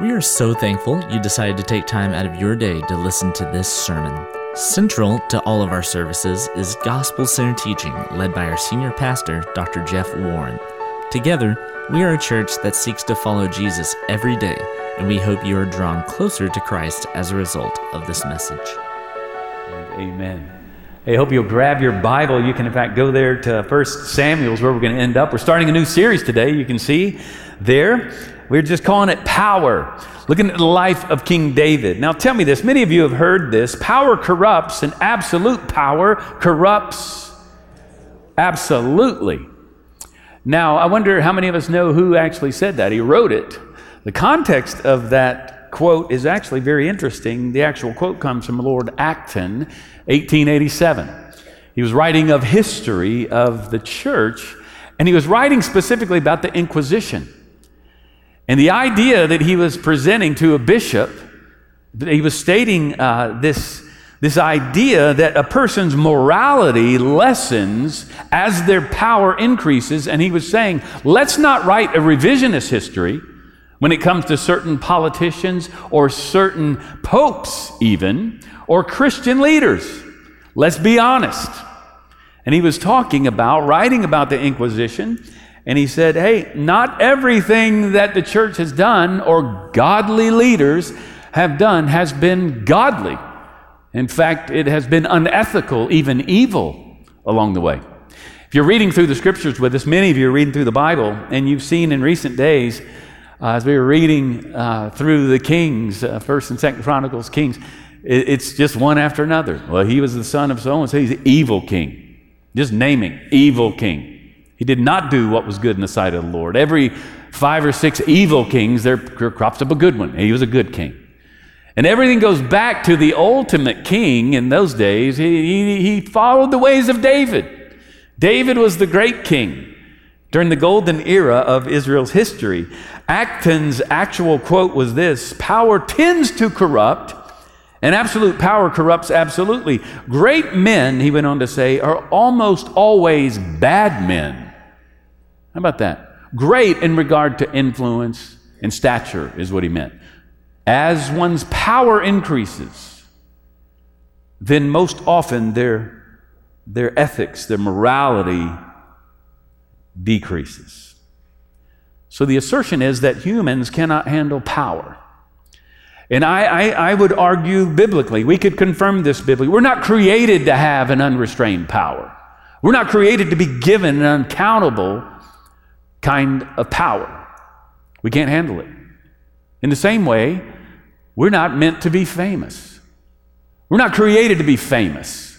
We are so thankful you decided to take time out of your day to listen to this sermon. Central to all of our services is gospel centered teaching led by our senior pastor, Dr. Jeff Warren. Together, we are a church that seeks to follow Jesus every day, and we hope you are drawn closer to Christ as a result of this message. And Amen. I hope you'll grab your Bible. You can, in fact, go there to 1 Samuel's where we're going to end up. We're starting a new series today. You can see there. We're just calling it Power, looking at the life of King David. Now, tell me this. Many of you have heard this. Power corrupts, and absolute power corrupts absolutely. Now, I wonder how many of us know who actually said that. He wrote it. The context of that quote is actually very interesting. The actual quote comes from Lord Acton, 1887. He was writing of history of the church, and he was writing specifically about the Inquisition. And the idea that he was presenting to a bishop, he was stating uh, this, this idea that a person's morality lessens as their power increases. And he was saying, let's not write a revisionist history when it comes to certain politicians or certain popes, even, or Christian leaders. Let's be honest. And he was talking about, writing about the Inquisition, and he said, Hey, not everything that the church has done or godly leaders have done has been godly. In fact, it has been unethical, even evil along the way. If you're reading through the scriptures with us, many of you are reading through the Bible, and you've seen in recent days, uh, as we were reading uh, through the Kings, uh, First and Second Chronicles, Kings, it, it's just one after another. Well, he was the son of so and so. He's an evil king. Just naming evil king. He did not do what was good in the sight of the Lord. Every five or six evil kings, there crops up a good one. He was a good king. And everything goes back to the ultimate king in those days. He, he, he, followed the ways of David. David was the great king during the golden era of Israel's history. Acton's actual quote was this Power tends to corrupt, and absolute power corrupts absolutely. Great men, he went on to say, are almost always bad men. How about that? Great in regard to influence and stature, is what he meant. As one's power increases, then most often their, their ethics, their morality decreases. So the assertion is that humans cannot handle power. And I, I, I, would argue biblically, we could confirm this biblically. We're not created to have an unrestrained power. We're not created to be given an uncountable kind of power. We can't handle it. In the same way, we're not meant to be famous. We're not created to be famous.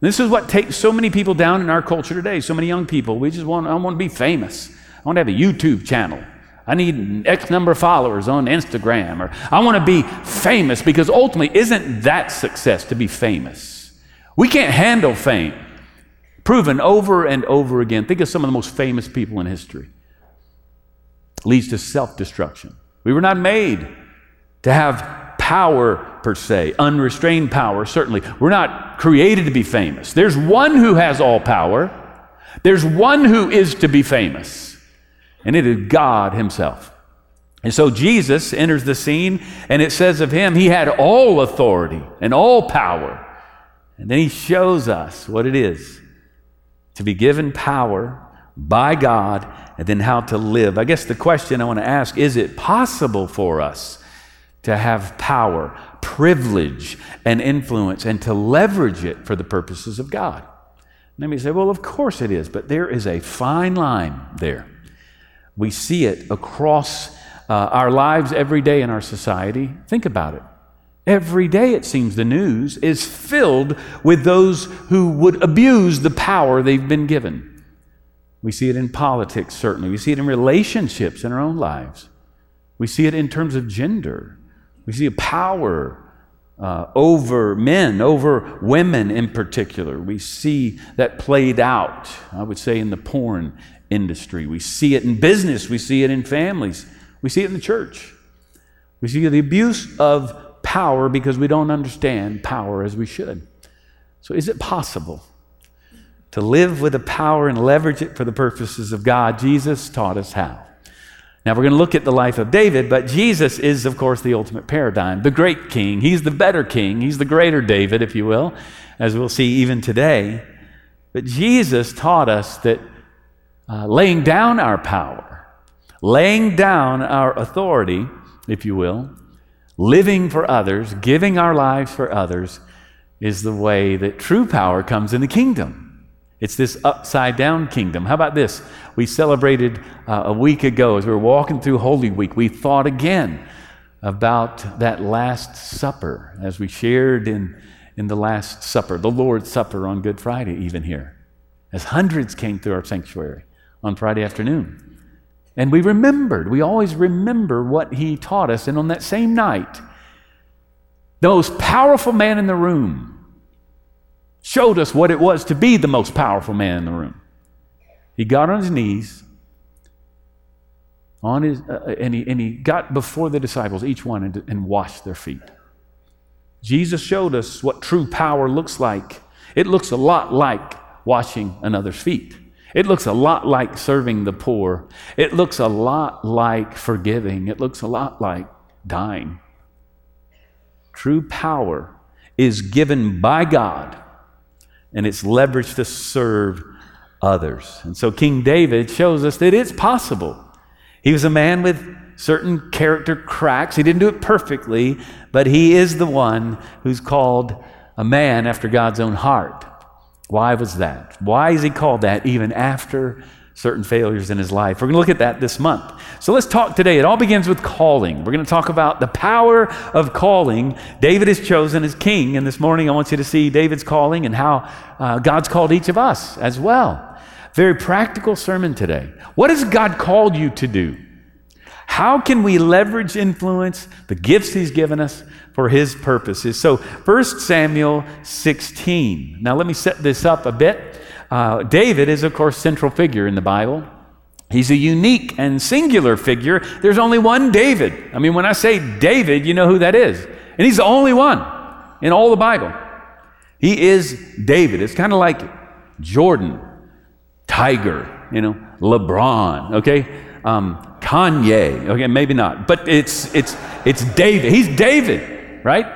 This is what takes so many people down in our culture today. So many young people, we just want, I want to be famous. I want to have a YouTube channel. I need X number of followers on Instagram, or I want to be famous because ultimately, isn't that success to be famous? We can't handle fame. Proven over and over again. Think of some of the most famous people in history. Leads to self destruction. We were not made to have power per se, unrestrained power, certainly. We're not created to be famous. There's one who has all power, there's one who is to be famous, and it is God Himself. And so Jesus enters the scene, and it says of him, he had all authority and all power. And then he shows us what it is to be given power by God and then how to live. I guess the question I want to ask is it possible for us to have power, privilege, and influence and to leverage it for the purposes of God? And let me say, well, of course it is, but there is a fine line there. We see it across uh, our lives every day in our society. Think about it. Every day, it seems, the news is filled with those who would abuse the power they've been given. We see it in politics, certainly. We see it in relationships in our own lives. We see it in terms of gender. We see a power uh, over men, over women in particular. We see that played out, I would say, in the porn industry. We see it in business. We see it in families. We see it in the church. We see the abuse of power because we don't understand power as we should. So, is it possible to live with the power and leverage it for the purposes of God? Jesus taught us how. Now, we're going to look at the life of David, but Jesus is, of course, the ultimate paradigm, the great king. He's the better king. He's the greater David, if you will, as we'll see even today. But Jesus taught us that uh, laying down our power, laying down our authority, if you will, living for others, giving our lives for others, is the way that true power comes in the kingdom. It's this upside down kingdom. How about this? We celebrated uh, a week ago as we were walking through Holy Week. We thought again about that Last Supper as we shared in, in the Last Supper, the Lord's Supper on Good Friday, even here, as hundreds came through our sanctuary on Friday afternoon. And we remembered, we always remember what He taught us. And on that same night, the most powerful man in the room, showed us what it was to be the most powerful man in the room. He got on his knees on his, uh, uh, and, he, and he got before the disciples, each one, and, and washed their feet. Jesus showed us what true power looks like. It looks a lot like washing another's feet. It looks a lot like serving the poor. It looks a lot like forgiving. It looks a lot like dying. True power is given by God and it's leveraged to serve others. And so King David shows us that it's possible. He was a man with certain character cracks. He didn't do it perfectly, but he is the one who's called a man after God's own heart. Why was that? Why is he called that even after certain failures in his life. We're going to look at that this month. So let's talk today. It all begins with calling. We're going to talk about the power of calling. David is chosen as king, and this morning I want you to see David's calling and how uh, God's called each of us as well. Very practical sermon today. What has God called you to do? How can we leverage influence, the gifts He's given us, for His purposes? So, 1 Samuel 16. Now, let me set this up a bit. Uh, David is, of course, central figure in the Bible. He's a unique and singular figure. There's only one David. I mean, when I say David, you know who that is. And he's the only one in all the Bible. He is David. It's kind of like Jordan, Tiger, you know, LeBron, okay? Um, Kanye, okay, maybe not, but it's, it's, it's David. He's David, right?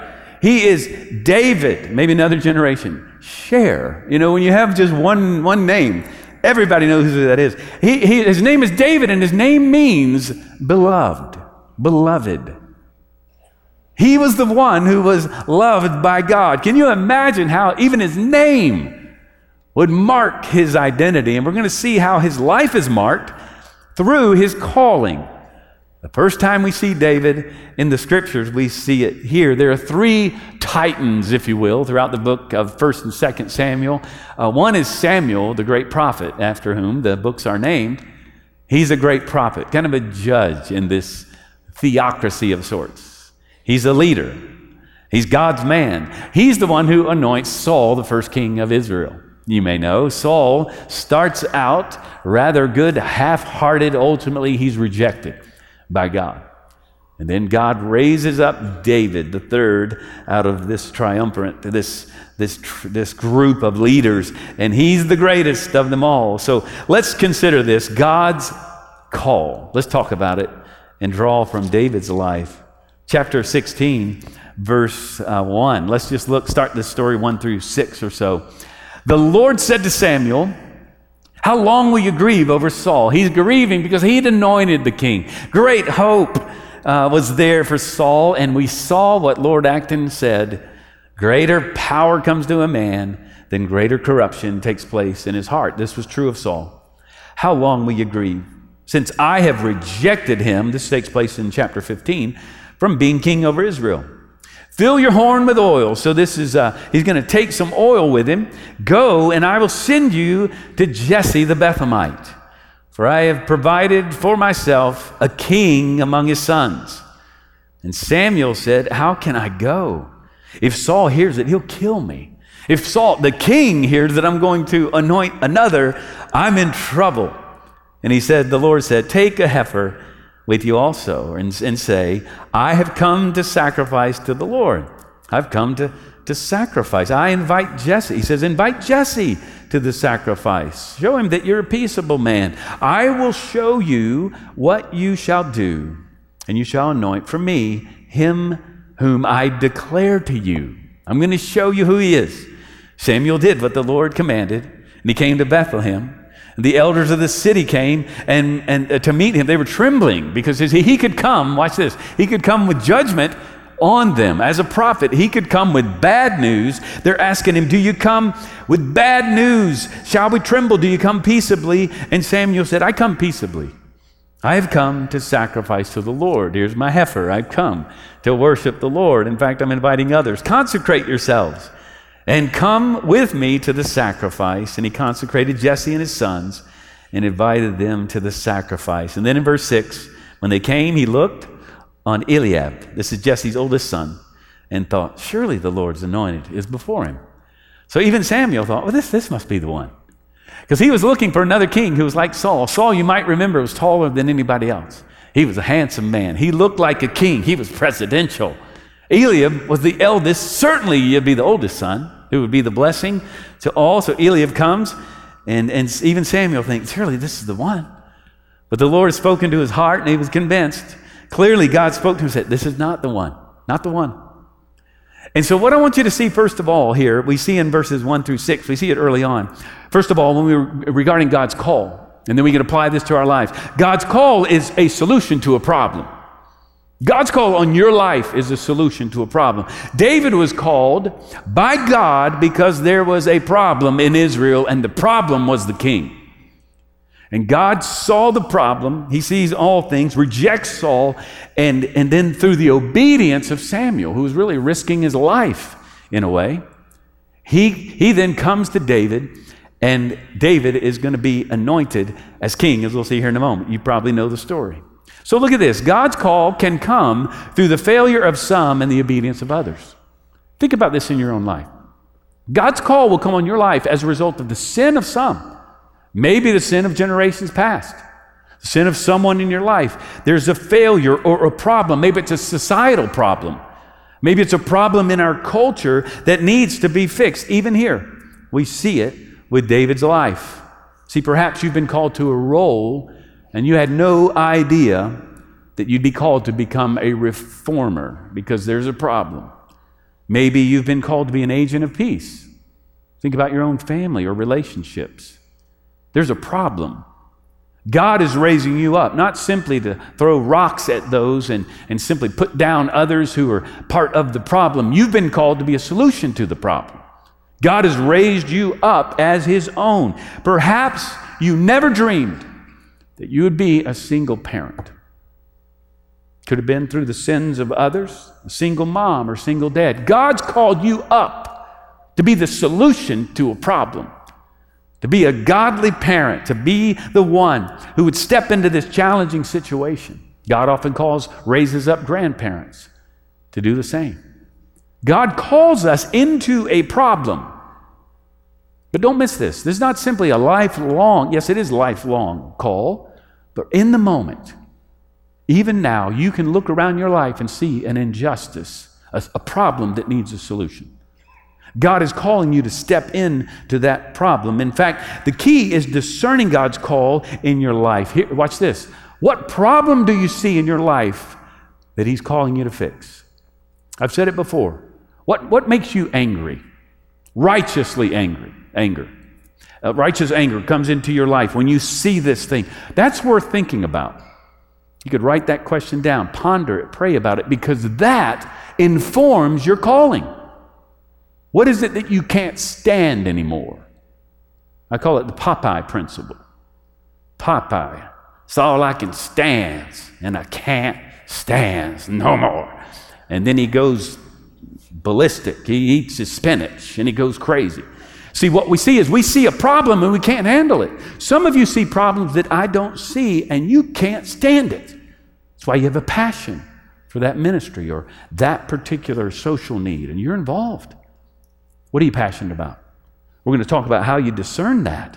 He is David, maybe another generation. Cher. You know, when you have just one, one name, everybody knows who that is. He, he, his name is David, and his name means beloved. Beloved. He was the one who was loved by God. Can you imagine how even his name would mark his identity? And we're going to see how his life is marked through his calling. The first time we see David in the scriptures, we see it here. There are three titans, if you will, throughout the book of 1st and 2nd Samuel. Uh, one is Samuel, the great prophet, after whom the books are named. He's a great prophet, kind of a judge in this theocracy of sorts. He's a leader, he's God's man. He's the one who anoints Saul, the first king of Israel. You may know Saul starts out rather good, half hearted. Ultimately, he's rejected by God. And then God raises up David, the third, out of this triumvirate, this, this, this group of leaders, and he's the greatest of them all. So let's consider this God's call. Let's talk about it and draw from David's life. Chapter 16, verse uh, 1. Let's just look, start this story 1 through 6 or so. The Lord said to Samuel, how long will you grieve over Saul? He's grieving because he'd anointed the king. Great hope uh, was there for Saul, and we saw what Lord Acton said greater power comes to a man than greater corruption takes place in his heart. This was true of Saul. How long will you grieve? Since I have rejected him, this takes place in chapter 15, from being king over Israel. Fill your horn with oil. So this is, uh, he's going to take some oil with him. Go, and I will send you to Jesse the Bethlehemite. For I have provided for myself a king among his sons. And Samuel said, How can I go? If Saul hears it, he'll kill me. If Saul, the king, hears that I'm going to anoint another, I'm in trouble. And he said, The Lord said, Take a heifer with you also and, and say, I have come to sacrifice to the Lord. I've come to, to sacrifice. I invite Jesse. He says, Invite Jesse to the sacrifice. Show him that you're a peaceable man. I will show you what you shall do, and you shall anoint for me him whom I declare to you. I'm going to show you who he is. Samuel did what the Lord commanded, and he came to Bethlehem. The elders of the city came and, and uh, to meet him. They were trembling because he could come, watch this, he could come with judgment on them. As a prophet, he could come with bad news. They're asking him, Do you come with bad news? Shall we tremble? Do you come peaceably? And Samuel said, I come peaceably. I have come to sacrifice to the Lord. Here's my heifer. I've come to worship the Lord. In fact, I'm inviting others. Consecrate yourselves and come with me to the sacrifice. And he consecrated Jesse and his sons and invited them to the sacrifice. And then in verse 6, when they came, he looked on Eliab. This is Jesse's oldest son, and thought, Surely the Lord's anointed is before him. So even Samuel thought, Well, this, this must be the one. Because he was looking for another king who was like Saul. Saul, you might remember, was taller than anybody else. He was a handsome man. He looked like a king. He was presidential. Eliab was the eldest. Certainly, you'd be the oldest son, It would be the blessing to all. So Eliab comes, and, and even Samuel thinks, Surely this is the one. But the Lord had spoken to his heart, and he was convinced. Clearly, God spoke to him and said, This is not the one, not the one. And so, what I want you to see first of all here, we see in verses 1 through 6, we see it early on. First of all, when we were regarding God's call, and then we can apply this to our lives. God's call is a solution to a problem. God's call on your life is a solution to a problem. David was called by God because there was a problem in Israel, and the problem was the king. And God saw the problem. He sees all things, rejects Saul, and, and then through the obedience of Samuel, who was really risking his life in a way, he, he then comes to David, and David is going to be anointed as king, as we'll see here in a moment. You probably know the story. So look at this God's call can come through the failure of some and the obedience of others. Think about this in your own life. God's call will come on your life as a result of the sin of some Maybe the sin of generations past, the sin of someone in your life. There's a failure or a problem. Maybe it's a societal problem. Maybe it's a problem in our culture that needs to be fixed. Even here, we see it with David's life. See, perhaps you've been called to a role and you had no idea that you'd be called to become a reformer because there's a problem. Maybe you've been called to be an agent of peace. Think about your own family or relationships. There's a problem. God is raising you up, not simply to throw rocks at those and, and simply put down others who are part of the problem. You've been called to be a solution to the problem. God has raised you up as His own. Perhaps you never dreamed that you would be a single parent. Could have been through the sins of others, a single mom or single dad. God's called you up to be the solution to a problem to be a godly parent, to be the one who would step into this challenging situation. God often calls, raises up grandparents to do the same. God calls us into a problem. But don't miss this. This is not simply a lifelong, yes, it is lifelong call, but in the moment, even now, you can look around your life and see an injustice, a, a problem that needs a solution. God is calling you to step in to that problem. In fact, the key is discerning God's call in your life. Here, watch this. What problem do you see in your life that He's calling you to fix? I've said it before. What, what makes you angry? Righteously angry. Anger. Uh, righteous anger comes into your life when you see this thing. That's worth thinking about. You could write that question down, ponder it, pray about it, because that informs your calling. What is it that you can't stand anymore? I call it the Popeye principle. Popeye. It's all I can stand, and I can't stand no more. And then he goes ballistic. He eats his spinach and he goes crazy. See, what we see is we see a problem and we can't handle it. Some of you see problems that I don't see and you can't stand it. That's why you have a passion for that ministry or that particular social need and you're involved. What are you passionate about? We're going to talk about how you discern that.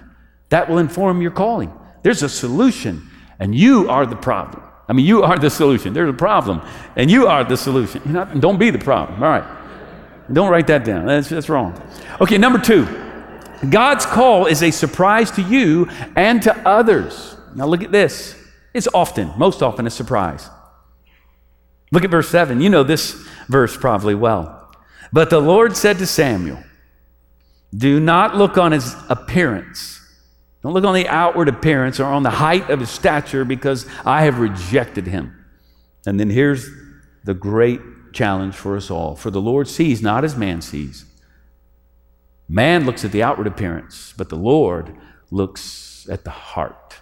That will inform your calling. There's a solution, and you are the problem. I mean, you are the solution. There's a problem, and you are the solution. Not, don't be the problem. All right. Don't write that down. That's, that's wrong. Okay, number two. God's call is a surprise to you and to others. Now, look at this. It's often, most often, a surprise. Look at verse 7. You know this verse probably well. But the Lord said to Samuel, Do not look on his appearance. Don't look on the outward appearance or on the height of his stature because I have rejected him. And then here's the great challenge for us all. For the Lord sees not as man sees. Man looks at the outward appearance, but the Lord looks at the heart.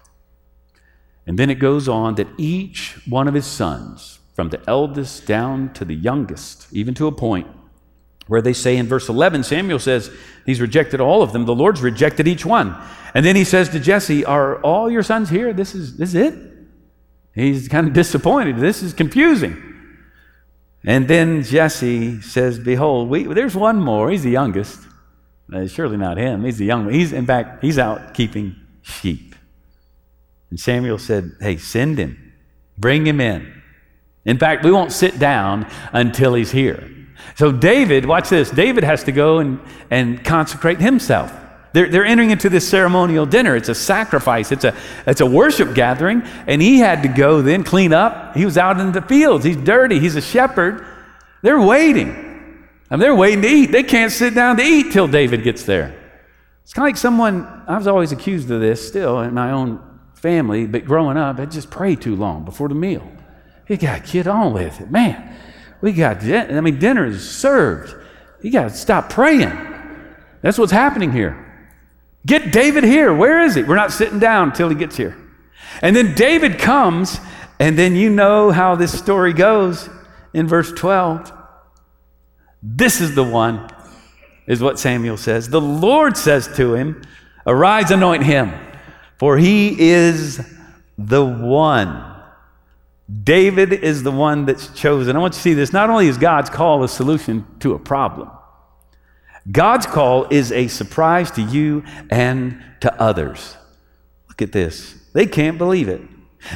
And then it goes on that each one of his sons, from the eldest down to the youngest, even to a point where they say in verse 11, Samuel says, He's rejected all of them. The Lord's rejected each one. And then he says to Jesse, Are all your sons here? This is, this is it? He's kind of disappointed. This is confusing. And then Jesse says, Behold, we, there's one more. He's the youngest. Uh, surely not him. He's the young one. He's, in fact, he's out keeping sheep. And Samuel said, Hey, send him. Bring him in. In fact, we won't sit down until he's here. So, David, watch this. David has to go and, and consecrate himself. They're, they're entering into this ceremonial dinner. It's a sacrifice, it's a, it's a worship gathering. And he had to go then clean up. He was out in the fields. He's dirty. He's a shepherd. They're waiting. I they're waiting to eat. They can't sit down to eat till David gets there. It's kind of like someone, I was always accused of this still in my own family, but growing up, I'd just pray too long before the meal. You got to get on with it. Man, we got, I mean, dinner is served. You got to stop praying. That's what's happening here. Get David here. Where is he? We're not sitting down until he gets here. And then David comes, and then you know how this story goes in verse 12. This is the one, is what Samuel says. The Lord says to him, Arise, anoint him, for he is the one. David is the one that's chosen. I want you to see this. Not only is God's call a solution to a problem, God's call is a surprise to you and to others. Look at this. They can't believe it.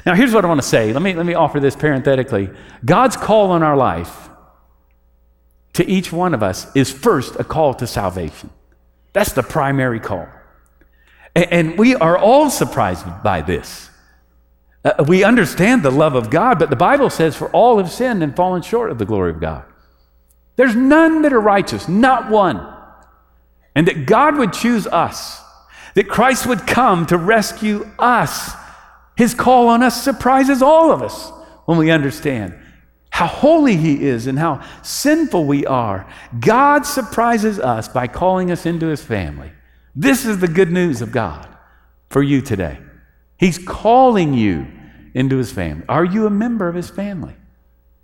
Now, here's what I want to say. Let me, let me offer this parenthetically. God's call on our life to each one of us is first a call to salvation. That's the primary call. And, we are all surprised by this. Uh, we understand the love of God, but the Bible says, For all have sinned and fallen short of the glory of God. There's none that are righteous, not one and that God would choose us, that Christ would come to rescue us. His call on us surprises all of us when we understand how holy He is and how sinful we are. God surprises us by calling us into His family. This is the good news of God for you today. He's calling you into His family. Are you a member of His family?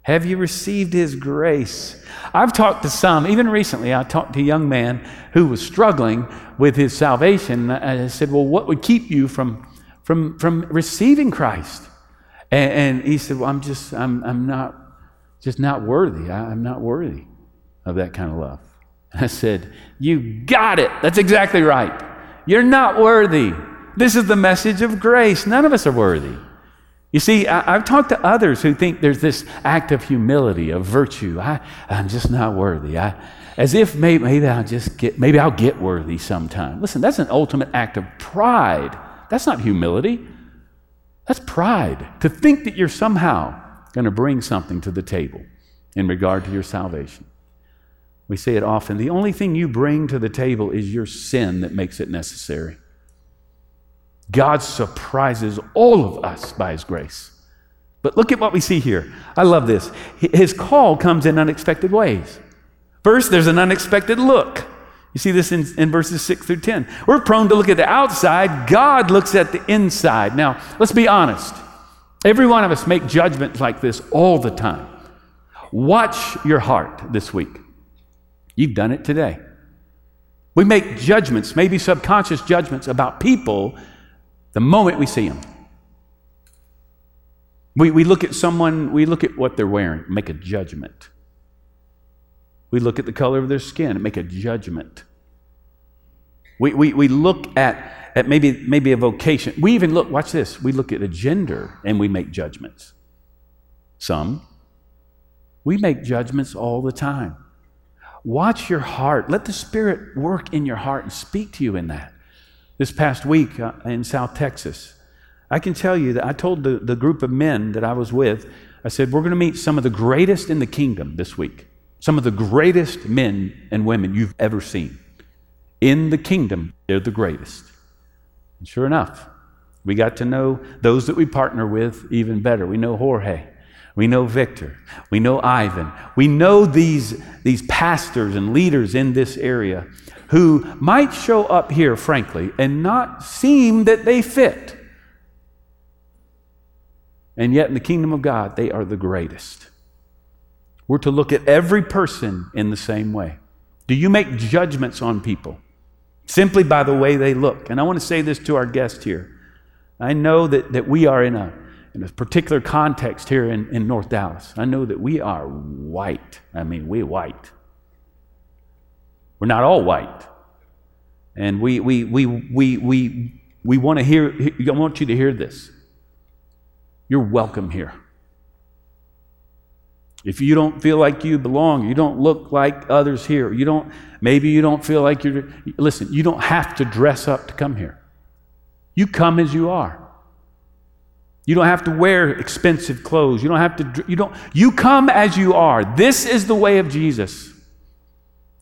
Have you received His grace? I've talked to some, even recently, I talked to a young man who was struggling with his salvation. And I said, Well, what would keep you from, from, from receiving Christ? And, and he said, Well, I'm just, I'm, I'm not, just not worthy. I, I'm not worthy of that kind of love. I said, You got it. That's exactly right. You're not worthy. This is the message of grace. None of us are worthy. You see, I, have talked to others who think there's this act of humility, of virtue. I, I'm just not worthy. I, as if maybe, maybe I'll just get, maybe I'll get worthy sometime. Listen, that's an ultimate act of pride. That's not humility. That's pride. To think that you're somehow going to bring something to the table in regard to your salvation. We say it often the only thing you bring to the table is your sin that makes it necessary. God surprises all of us by His grace. But look at what we see here. I love this. His call comes in unexpected ways. First, there's an unexpected look. You see this in, in, verses 6 through 10. We're prone to look at the outside, God looks at the inside. Now, let's be honest. Every one of us make judgments like this all the time. Watch your heart this week. You've done it today. We make judgments, maybe subconscious judgments about people the moment we see them. We, we look at someone, we look at what they're wearing, make a judgment. We look at the color of their skin make a judgment. We, we, we look at, at maybe, maybe a vocation. We even look, watch this, we look at a gender and we make judgments. Some. We make judgments all the time. Watch your heart. Let the Spirit work in your heart and speak to you in that. This past week uh, in South Texas, I can tell you that I told the, the group of men that I was with, I said, We're going to meet some of the greatest in the kingdom this week. Some of the greatest men and women you've ever seen. In the kingdom, they're the greatest. And sure enough, we got to know those that we partner with even better. We know Jorge. We know Victor. We know Ivan. We know these, these pastors and leaders in this area who might show up here, frankly, and not seem that they fit. And yet, in the kingdom of God, they are the greatest. We're to look at every person in the same way. Do you make judgments on people simply by the way they look? And I want to say this to our guest here. I know that, that we are in a, in a particular context here in, in North Dallas. I know that we are white. I mean, we're white. We're not all white. And we, we, we, we, we, we want to hear, I want you to hear this. You're welcome here. If you don't feel like you belong, you don't look like others here, you don't, maybe you don't feel like you're, listen, you don't have to dress up to come here. You come as you are. You don't have to wear expensive clothes. You don't have to, you don't, you come as you are. This is the way of Jesus.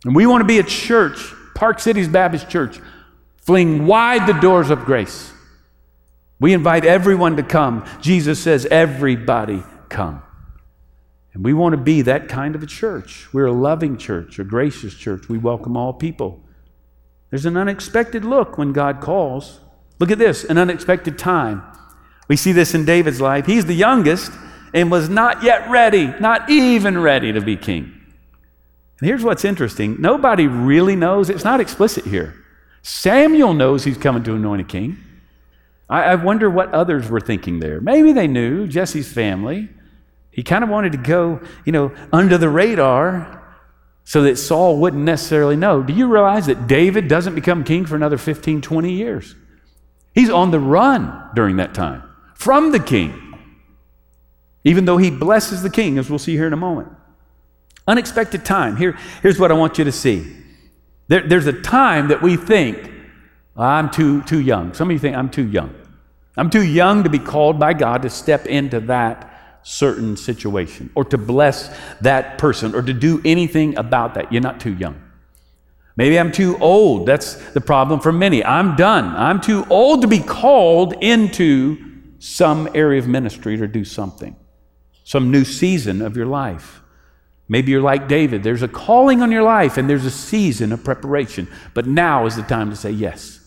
And we want to be a church, Park Cities Baptist Church, fling wide the doors of grace. We invite everyone to come. Jesus says, everybody come. And we want to be that kind of a church. We're a loving church, a gracious church. We welcome all people. There's an unexpected look when God calls. Look at this an unexpected time. We see this in David's life. He's the youngest and was not yet ready, not even ready to be king. And here's what's interesting nobody really knows, it's not explicit here. Samuel knows he's coming to anoint a king. I, I wonder what others were thinking there. Maybe they knew Jesse's family. He kind of wanted to go, you know, under the radar so that Saul wouldn't necessarily know. Do you realize that David doesn't become king for another 15, 20 years? He's on the run during that time from the king, even though he blesses the king, as we'll see here in a moment. Unexpected time. Here, here's what I want you to see. There, there's a time that we think, I'm too, too young. Some of you think, I'm too young. I'm too young to be called by God to step into that certain situation or to bless that person or to do anything about that. You're not too young. Maybe I'm too old. That's the problem for many. I'm done. I'm too old to be called into some area of ministry to do something, some new season of your life. Maybe you're like David. There's a calling on your life and there's a season of preparation, but now is the time to say yes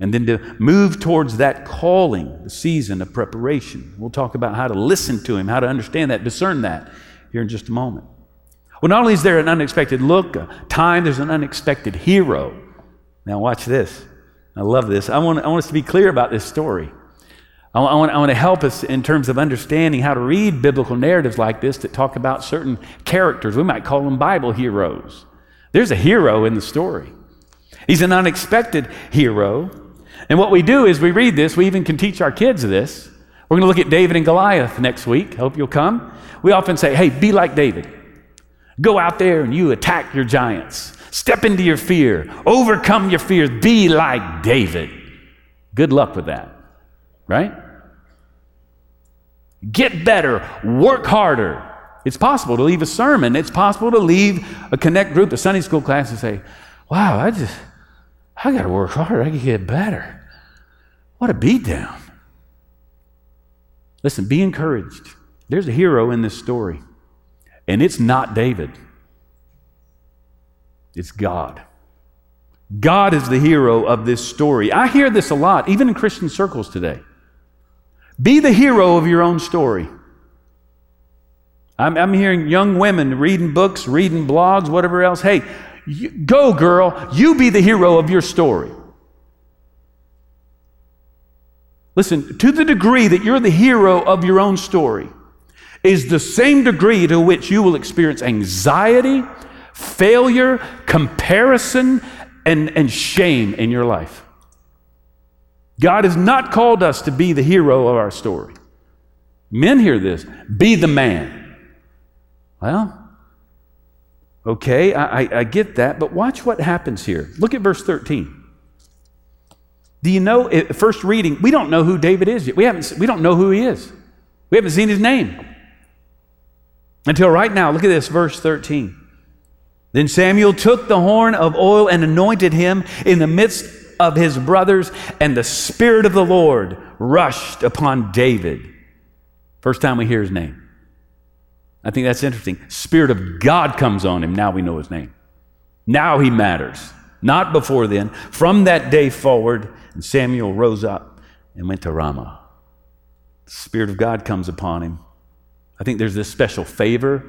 and then to move towards that calling, the season of preparation. We'll talk about how to listen to Him, how to understand that, discern that here in just a moment. Well, not only is there an unexpected look, a time, there's an unexpected hero. Now, watch this. I love this. I want, I want us to be clear about this story. I want, I want to help us in terms of understanding how to read biblical narratives like this that talk about certain characters. We might call them Bible heroes. There's a hero in the story. He's an unexpected hero. And what we do is we read this, we even can teach our kids this. We're going to look at David and Goliath next week. Hope you'll come. We often say, hey, be like David. Go out there and you attack your giants. Step into your fear. Overcome your fears. Be like David. Good luck with that, right? Get better. Work harder. It's possible to leave a sermon. It's possible to leave a connect group, a Sunday school class, and say, wow, I just, I got to work harder. I can get better. What a beatdown. Listen, be encouraged. There's a hero in this story, and it's not David, it's God. God is the hero of this story. I hear this a lot, even in Christian circles today. Be the hero of your own story. I'm, I'm hearing young women reading books, reading blogs, whatever else. Hey, you, go, girl, you be the hero of your story. Listen, to the degree that you're the hero of your own story, is the same degree to which you will experience anxiety, failure, comparison, and, and shame in your life. God has not called us to be the hero of our story. Men hear this be the man. Well, Okay, I, I, I get that, but watch what happens here. Look at verse 13. Do you know, first reading, we don't know who David is yet. We, haven't, we don't know who he is. We haven't seen his name. Until right now, look at this, verse 13. Then Samuel took the horn of oil and anointed him in the midst of his brothers, and the Spirit of the Lord rushed upon David. First time we hear his name. I think that's interesting. Spirit of God comes on him. Now we know his name. Now he matters. Not before then. From that day forward, and Samuel rose up and went to Ramah. The Spirit of God comes upon him. I think there's this special favor.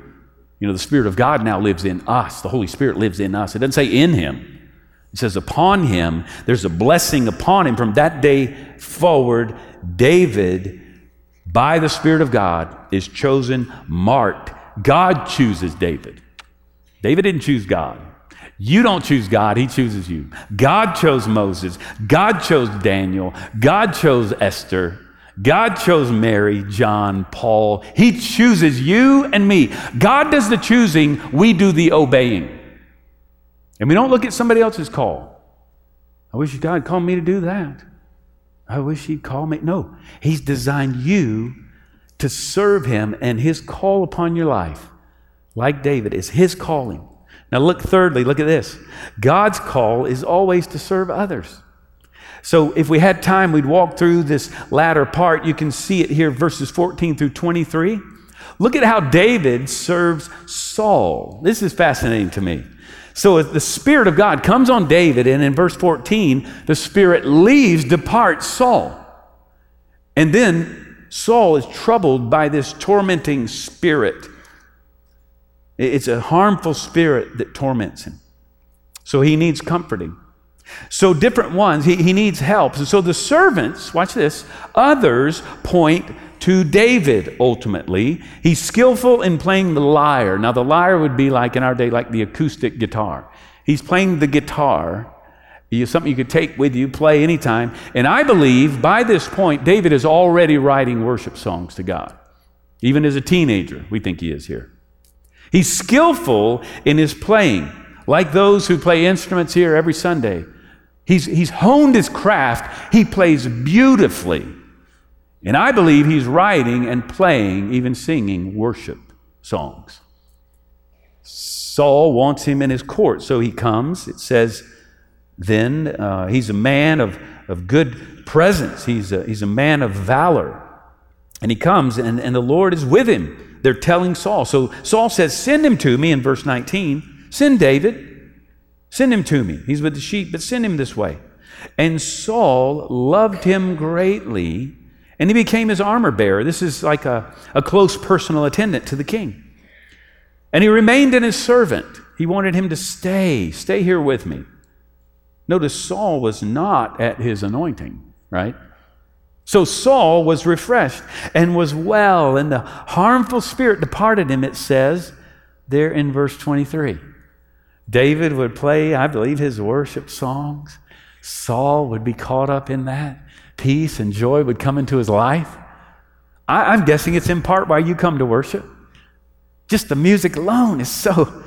You know, the Spirit of God now lives in us. The Holy Spirit lives in us. It doesn't say in him, it says upon him. There's a blessing upon him. From that day forward, David, by the Spirit of God, is chosen, marked. God chooses David. David didn't choose God. You don't choose God, He chooses you. God chose Moses. God chose Daniel. God chose Esther. God chose Mary, John, Paul. He chooses you and me. God does the choosing, we do the obeying. And we don't look at somebody else's call. I wish God called me to do that. I wish He'd call me. No, He's designed you to serve Him, and His call upon your life, like David, is His calling. Now, look, thirdly, look at this. God's call is always to serve others. So, if we had time, we'd walk through this latter part. You can see it here, verses 14 through 23. Look at how David serves Saul. This is fascinating to me. So, the Spirit of God comes on David, and in verse 14, the Spirit leaves, departs Saul. And then Saul is troubled by this tormenting spirit. It's a harmful spirit that torments him. So he needs comforting. So, different ones, he, he needs help. And so the servants, watch this, others point to David ultimately. He's skillful in playing the lyre. Now, the lyre would be like in our day, like the acoustic guitar. He's playing the guitar. something you could take with you, play anytime. And I believe by this point, David is already writing worship songs to God. Even as a teenager, we think he is here. He's skillful in his playing, like those who play instruments here every Sunday. He's, he's honed his craft. He plays beautifully. And I believe he's writing and playing, even singing worship songs. Saul wants him in his court, so he comes. It says, then uh, he's a man of, of good presence, he's a, he's a man of valor. And he comes, and, and the Lord is with him. They're telling Saul. So Saul says, Send him to me in verse 19. Send David. Send him to me. He's with the sheep, but send him this way. And Saul loved him greatly, and he became his armor bearer. This is like a, a close personal attendant to the king. And he remained in his servant. He wanted him to stay, stay here with me. Notice Saul was not at his anointing, right? So Saul was refreshed and was well, and the harmful spirit departed him, it says there in verse 23. David would play, I believe, his worship songs. Saul would be caught up in that. Peace and joy would come into his life. I, am guessing it's in part why you come to worship. Just the music alone is so,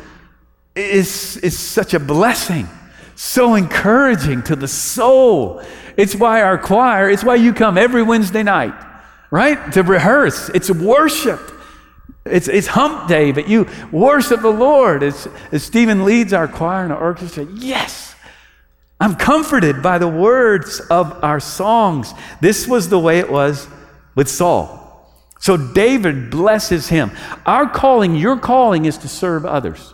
is, is such a blessing, so encouraging to the soul. It's why our choir, it's why you come every Wednesday night, right? To rehearse. It's worship. It's, it's hump day, but you worship the Lord. As, as Stephen leads our choir and our orchestra, yes, I'm comforted by the words of our songs. This was the way it was with Saul. So David blesses him. Our calling, your calling, is to serve others.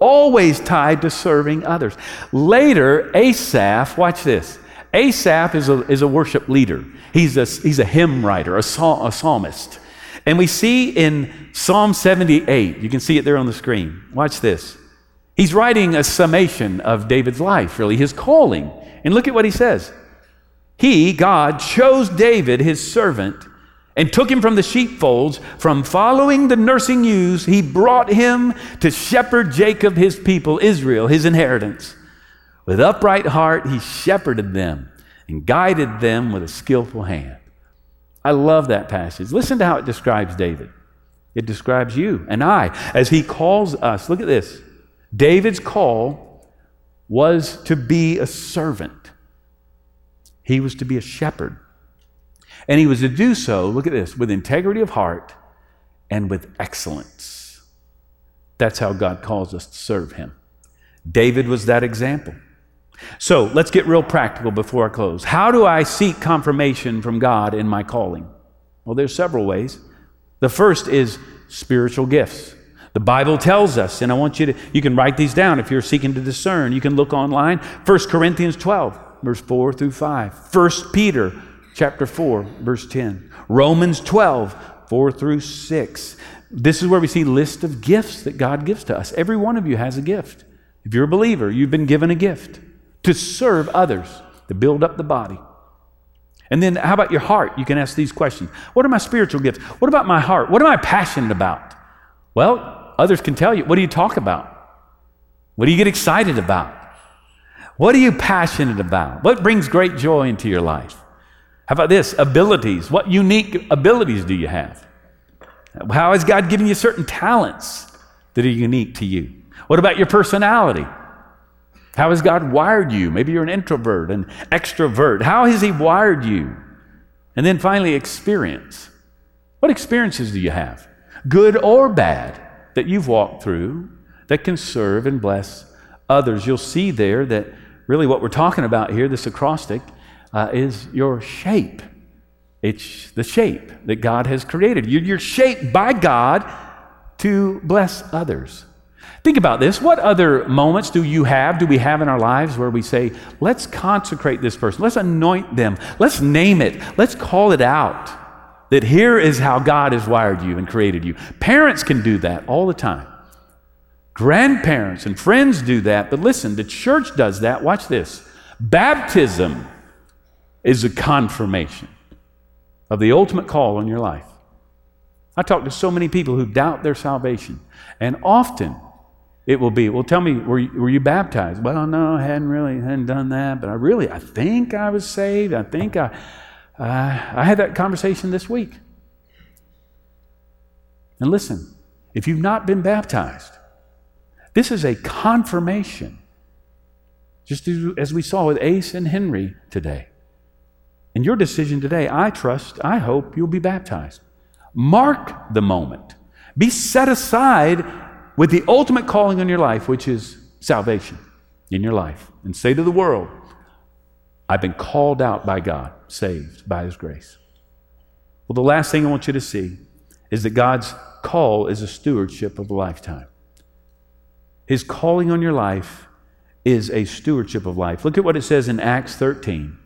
Always tied to serving others. Later, Asaph, watch this. Asaph is a, is a worship leader. He's a, he's a hymn writer, a, psal, a psalmist. And we see in Psalm 78, you can see it there on the screen. Watch this. He's writing a summation of David's life, really, his calling. And look at what he says. He, God, chose David, his servant, and took him from the sheepfolds, from following the nursing ewes. He brought him to shepherd Jacob, his people, Israel, his inheritance. With upright heart, he shepherded them and guided them with a skillful hand. I love that passage. Listen to how it describes David. It describes you and I as he calls us. Look at this. David's call was to be a servant, he was to be a shepherd. And he was to do so, look at this, with integrity of heart and with excellence. That's how God calls us to serve him. David was that example. So let's get real practical before I close. How do I seek confirmation from God in my calling? Well, there's several ways. The first is spiritual gifts. The Bible tells us, and I want you to, you can write these down if you're seeking to discern. You can look online. 1 Corinthians 12, verse 4 through 5. 1 Peter chapter 4, verse 10. Romans 12, 4 through 6. This is where we see list of gifts that God gives to us. Every one of you has a gift. If you're a believer, you've been given a gift to serve others, to build up the body. And then, how about your heart? You can ask these questions What are my spiritual gifts? What about my heart? What am I passionate about? Well, others can tell you. What do you talk about? What do you get excited about? What are you passionate about? What brings great joy into your life? How about this? Abilities. What unique abilities do you have? How has God given you certain talents that are unique to you? What about your personality? How has God wired you? Maybe you're an introvert, an extrovert. How has He wired you? And then finally, experience. What experiences do you have, good or bad, that you've walked through that can serve and bless others? You'll see there that really what we're talking about here, this acrostic, uh, is your shape. It's the shape that God has created. You're shaped by God to bless others. Think about this. What other moments do you have, do we have in our lives where we say, let's consecrate this person, let's anoint them, let's name it, let's call it out that here is how God has wired you and created you? Parents can do that all the time. Grandparents and friends do that, but listen, the church does that. Watch this. Baptism is a confirmation of the ultimate call on your life. I talk to so many people who doubt their salvation, and often it will be, well, tell me, were you, were you baptized? Well, no, I hadn't really hadn't done that, but I really, I think I was saved. I think I, uh, I had that conversation this week. And listen, if you've not been baptized, this is a confirmation, just as we saw with Ace and Henry today. In your decision today, I trust, I hope you'll be baptized. Mark the moment. Be set aside with the ultimate calling on your life, which is salvation in your life, and say to the world, I've been called out by God, saved by His grace. Well, the last thing I want you to see is that God's call is a stewardship of a lifetime. His calling on your life is a stewardship of life. Look at what it says in Acts 13.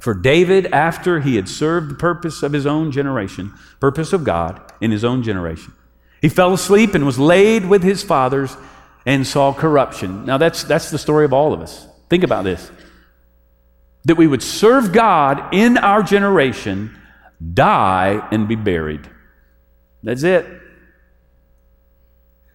For David, after he had served the purpose of his own generation, purpose of God in his own generation, he fell asleep and was laid with his fathers and saw corruption. Now, that's, that's the story of all of us. Think about this that we would serve God in our generation, die, and be buried. That's it.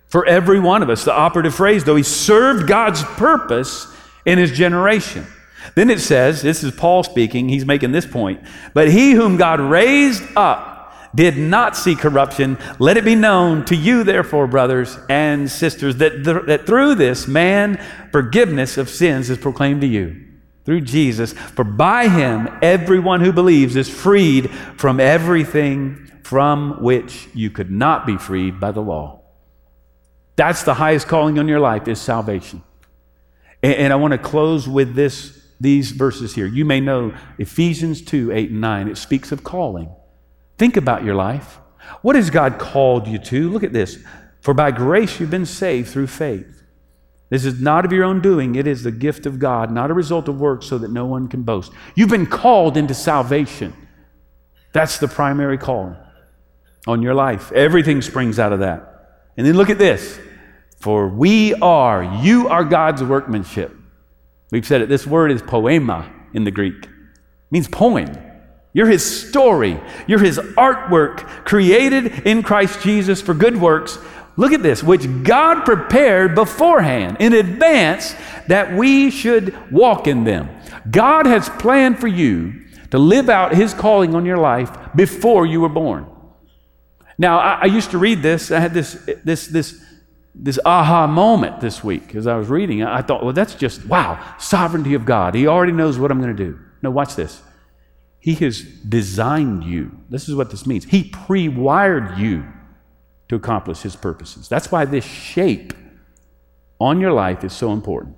For every one of us, the operative phrase, though, he served God's purpose in his generation. Then it says, this is Paul speaking, he's making this point, but he whom God raised up did not see corruption. Let it be known to you, therefore, brothers and sisters, that, th- that through this man forgiveness of sins is proclaimed to you through Jesus. For by him, everyone who believes is freed from everything from which you could not be freed by the law. That's the highest calling on your life is salvation. And, and I want to close with this, these verses here. You may know Ephesians 2 8 and 9. It speaks of calling. Think about your life. What has God called you to? Look at this. For by grace you've been saved through faith. This is not of your own doing, it is the gift of God, not a result of works, so that no one can boast. You've been called into salvation. That's the primary call on your life. Everything springs out of that. And then look at this. For we are, you are God's workmanship. We've said it. This word is poema in the Greek. It means poem. You're his story. You're his artwork created in Christ Jesus for good works. Look at this, which God prepared beforehand in advance that we should walk in them. God has planned for you to live out his calling on your life before you were born. Now, I, I used to read this. I had this, this, this this aha moment this week as I was reading. I thought, well, that's just, wow, sovereignty of God. He already knows what I'm going to do. No, watch this. He has designed you. This is what this means. He pre wired you to accomplish His purposes. That's why this shape on your life is so important.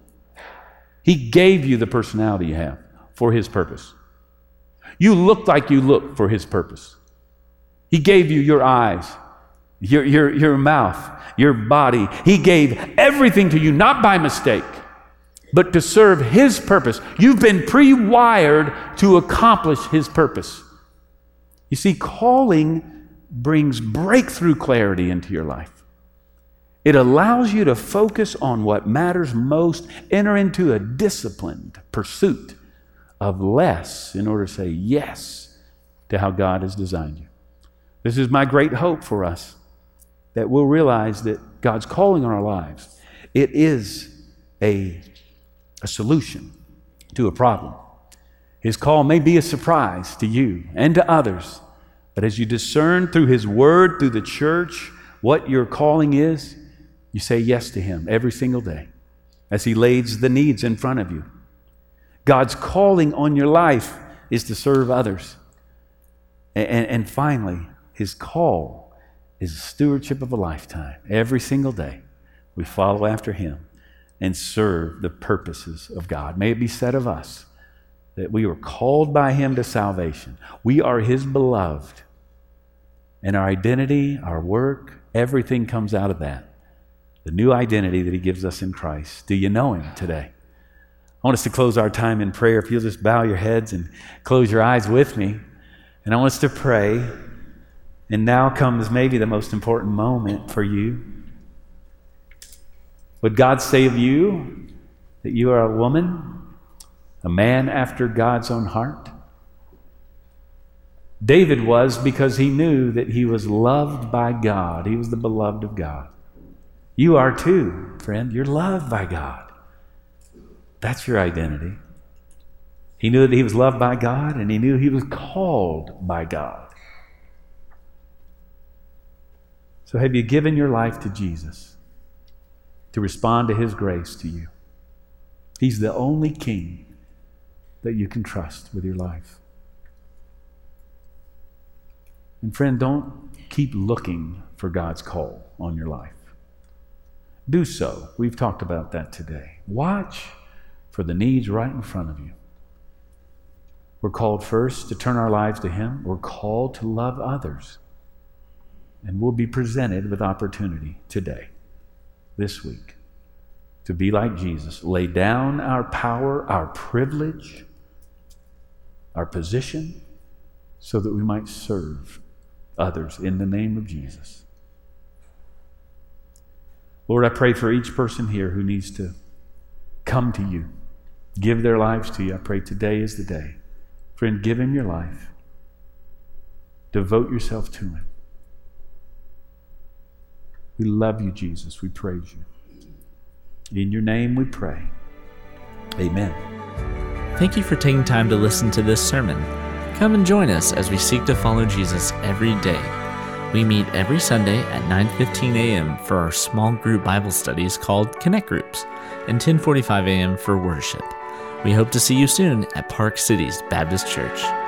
He gave you the personality you have for His purpose. You look like you look for His purpose. He gave you your eyes, your, your, your mouth, your body. He gave everything to you, not by mistake, but to serve His purpose. You've been pre wired to accomplish His purpose. You see, calling brings breakthrough clarity into your life. It allows you to focus on what matters most, enter into a disciplined pursuit of less in order to say yes to how God has designed you. This is my great hope for us that we'll realize that God's calling on our lives. It is a, a solution to a problem. His call may be a surprise to you and to others, but as you discern through His Word, through the church, what your calling is, you say yes to Him every single day as He lays the needs in front of you. God's calling on your life is to serve others. And, and, and finally, his call is a stewardship of a lifetime. Every single day, we follow after Him and serve the purposes of God. May it be said of us that we were called by Him to salvation. We are His beloved. And our identity, our work, everything comes out of that. The new identity that He gives us in Christ. Do you know Him today? I want us to close our time in prayer. If you'll just bow your heads and close your eyes with me. And I want us to pray and now comes maybe the most important moment for you. Would God of you that you are a woman, a man after God's own heart? David was because he knew that he was loved by God. He was the beloved of God. You are too, friend. You're loved by God. That's your identity. He knew that he was loved by God and he knew he was called by God. So, have you given your life to Jesus to respond to His grace to you? He's the only King that you can trust with your life. And, friend, don't keep looking for God's call on your life. Do so. We've talked about that today. Watch for the needs right in front of you. We're called first to turn our lives to Him, we're called to love others. And we'll be presented with opportunity today, this week, to be like Jesus, lay down our power, our privilege, our position, so that we might serve others in the name of Jesus. Lord, I pray for each person here who needs to come to you, give their lives to you. I pray today is the day. Friend, give him your life. Devote yourself to him. We love you, Jesus. We praise you. In your name we pray. Amen. Thank you for taking time to listen to this sermon. Come and join us as we seek to follow Jesus every day. We meet every Sunday at 9:15 a.m. for our small group Bible studies called Connect Groups and 10:45 a.m. for worship. We hope to see you soon at Park Cities Baptist Church.